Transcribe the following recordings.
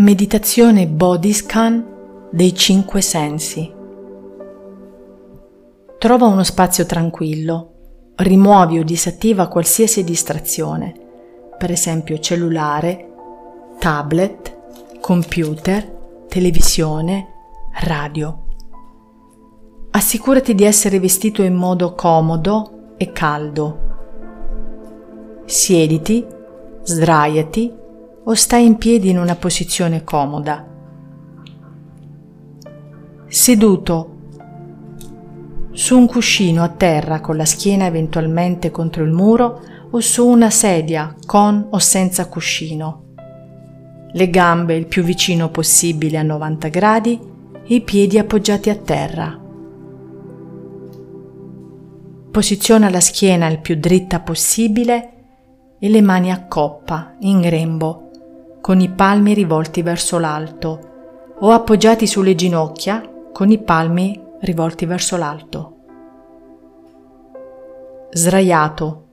Meditazione Body Scan dei cinque sensi. Trova uno spazio tranquillo, rimuovi o disattiva qualsiasi distrazione, per esempio cellulare, tablet, computer, televisione, radio. Assicurati di essere vestito in modo comodo e caldo. Siediti, sdraiati o stai in piedi in una posizione comoda. Seduto su un cuscino a terra con la schiena eventualmente contro il muro o su una sedia con o senza cuscino. Le gambe il più vicino possibile a 90 gradi e i piedi appoggiati a terra. Posiziona la schiena il più dritta possibile e le mani a coppa, in grembo, con i palmi rivolti verso l'alto o appoggiati sulle ginocchia con i palmi rivolti verso l'alto. Sdraiato.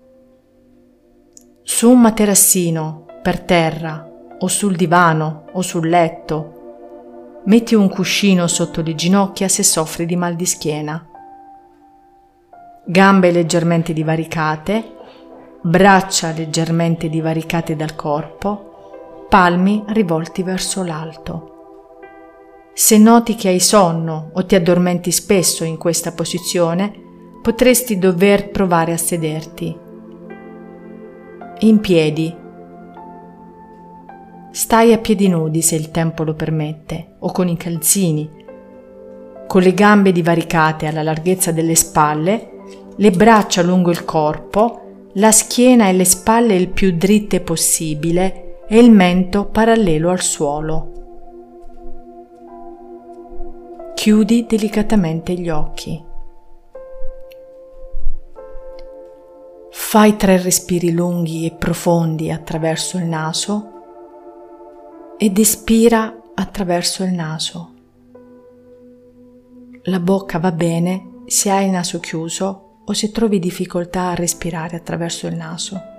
Su un materassino, per terra o sul divano o sul letto. Metti un cuscino sotto le ginocchia se soffri di mal di schiena. Gambe leggermente divaricate, braccia leggermente divaricate dal corpo palmi rivolti verso l'alto. Se noti che hai sonno o ti addormenti spesso in questa posizione, potresti dover provare a sederti. In piedi. Stai a piedi nudi se il tempo lo permette, o con i calzini, con le gambe divaricate alla larghezza delle spalle, le braccia lungo il corpo, la schiena e le spalle il più dritte possibile e il mento parallelo al suolo. Chiudi delicatamente gli occhi. Fai tre respiri lunghi e profondi attraverso il naso ed espira attraverso il naso. La bocca va bene se hai il naso chiuso o se trovi difficoltà a respirare attraverso il naso.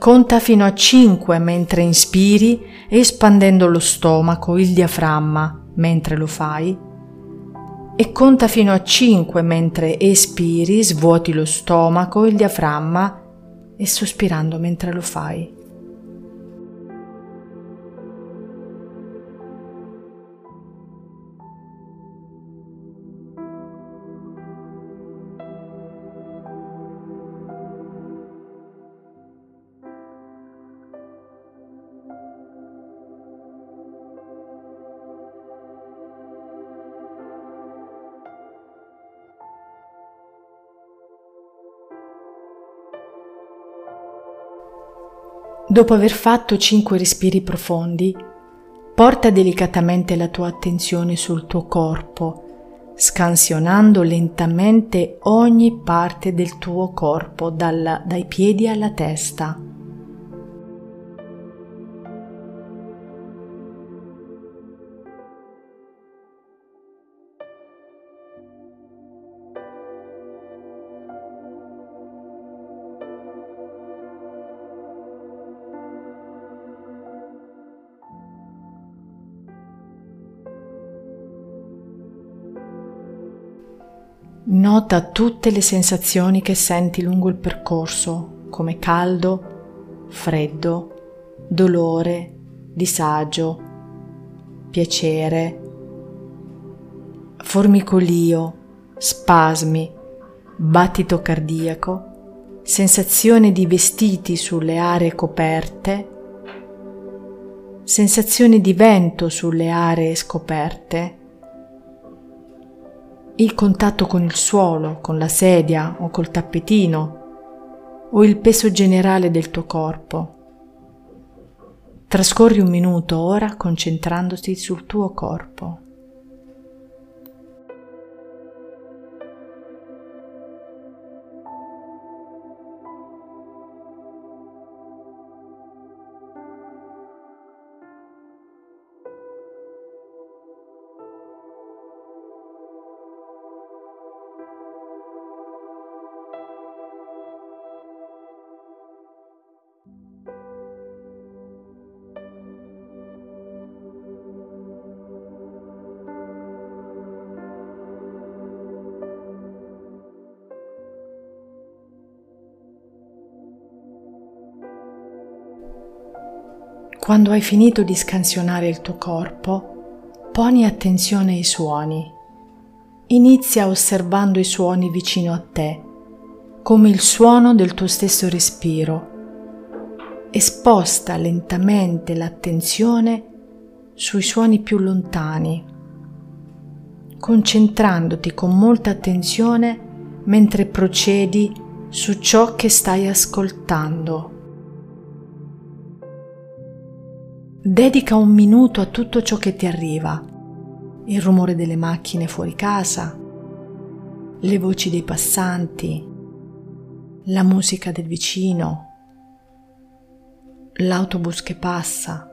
Conta fino a 5 mentre inspiri, espandendo lo stomaco, il diaframma, mentre lo fai. E conta fino a 5 mentre espiri, svuoti lo stomaco, il diaframma e sospirando mentre lo fai. Dopo aver fatto cinque respiri profondi, porta delicatamente la tua attenzione sul tuo corpo, scansionando lentamente ogni parte del tuo corpo, dalla, dai piedi alla testa. Nota tutte le sensazioni che senti lungo il percorso, come caldo, freddo, dolore, disagio, piacere, formicolio, spasmi, battito cardiaco, sensazione di vestiti sulle aree coperte, sensazione di vento sulle aree scoperte, il contatto con il suolo, con la sedia o col tappetino o il peso generale del tuo corpo. Trascorri un minuto ora concentrandoti sul tuo corpo. Quando hai finito di scansionare il tuo corpo, poni attenzione ai suoni. Inizia osservando i suoni vicino a te, come il suono del tuo stesso respiro, e sposta lentamente l'attenzione sui suoni più lontani, concentrandoti con molta attenzione mentre procedi su ciò che stai ascoltando. Dedica un minuto a tutto ciò che ti arriva, il rumore delle macchine fuori casa, le voci dei passanti, la musica del vicino, l'autobus che passa,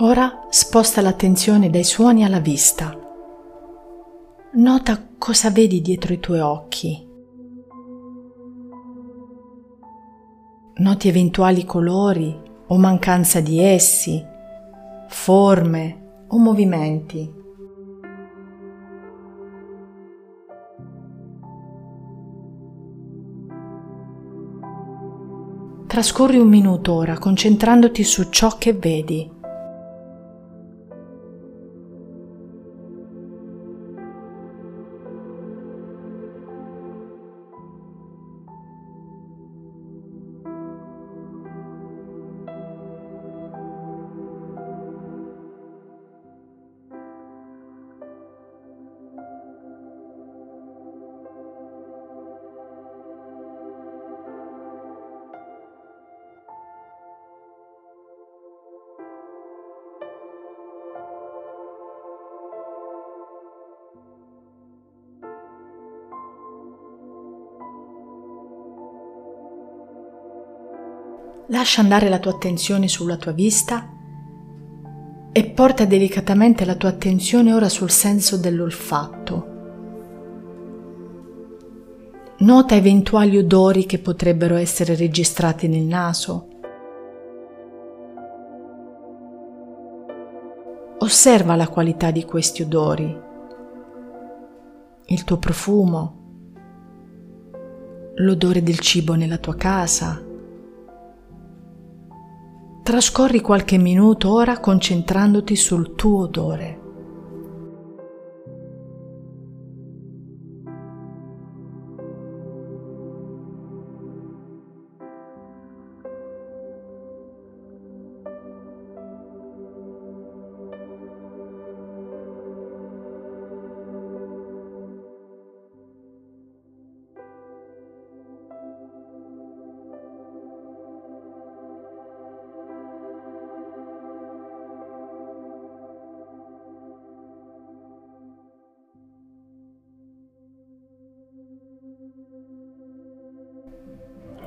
Ora sposta l'attenzione dai suoni alla vista. Nota cosa vedi dietro i tuoi occhi. Noti eventuali colori o mancanza di essi, forme o movimenti. Trascorri un minuto ora concentrandoti su ciò che vedi. Lascia andare la tua attenzione sulla tua vista e porta delicatamente la tua attenzione ora sul senso dell'olfatto. Nota eventuali odori che potrebbero essere registrati nel naso. Osserva la qualità di questi odori, il tuo profumo, l'odore del cibo nella tua casa Trascorri qualche minuto ora concentrandoti sul tuo odore.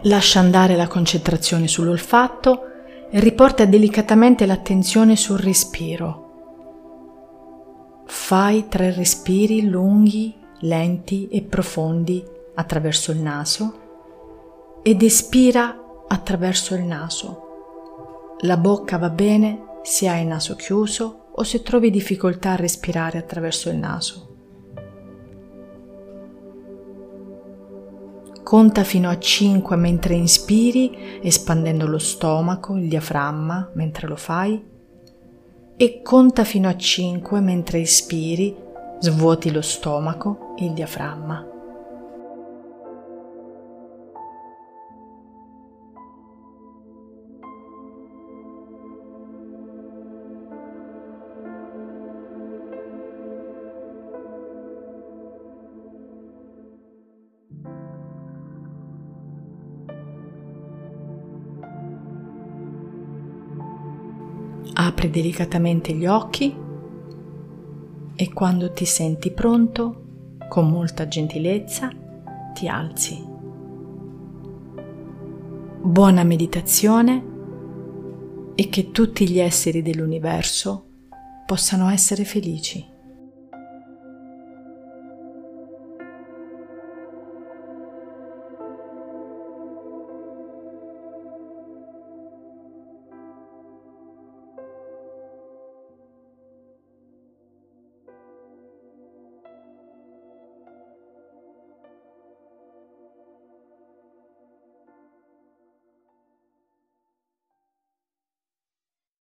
Lascia andare la concentrazione sull'olfatto e riporta delicatamente l'attenzione sul respiro. Fai tre respiri lunghi, lenti e profondi attraverso il naso ed espira attraverso il naso. La bocca va bene se hai il naso chiuso o se trovi difficoltà a respirare attraverso il naso. Conta fino a 5 mentre inspiri, espandendo lo stomaco, il diaframma mentre lo fai, e conta fino a 5 mentre ispiri, svuoti lo stomaco, il diaframma. Apri delicatamente gli occhi e quando ti senti pronto, con molta gentilezza, ti alzi. Buona meditazione e che tutti gli esseri dell'universo possano essere felici.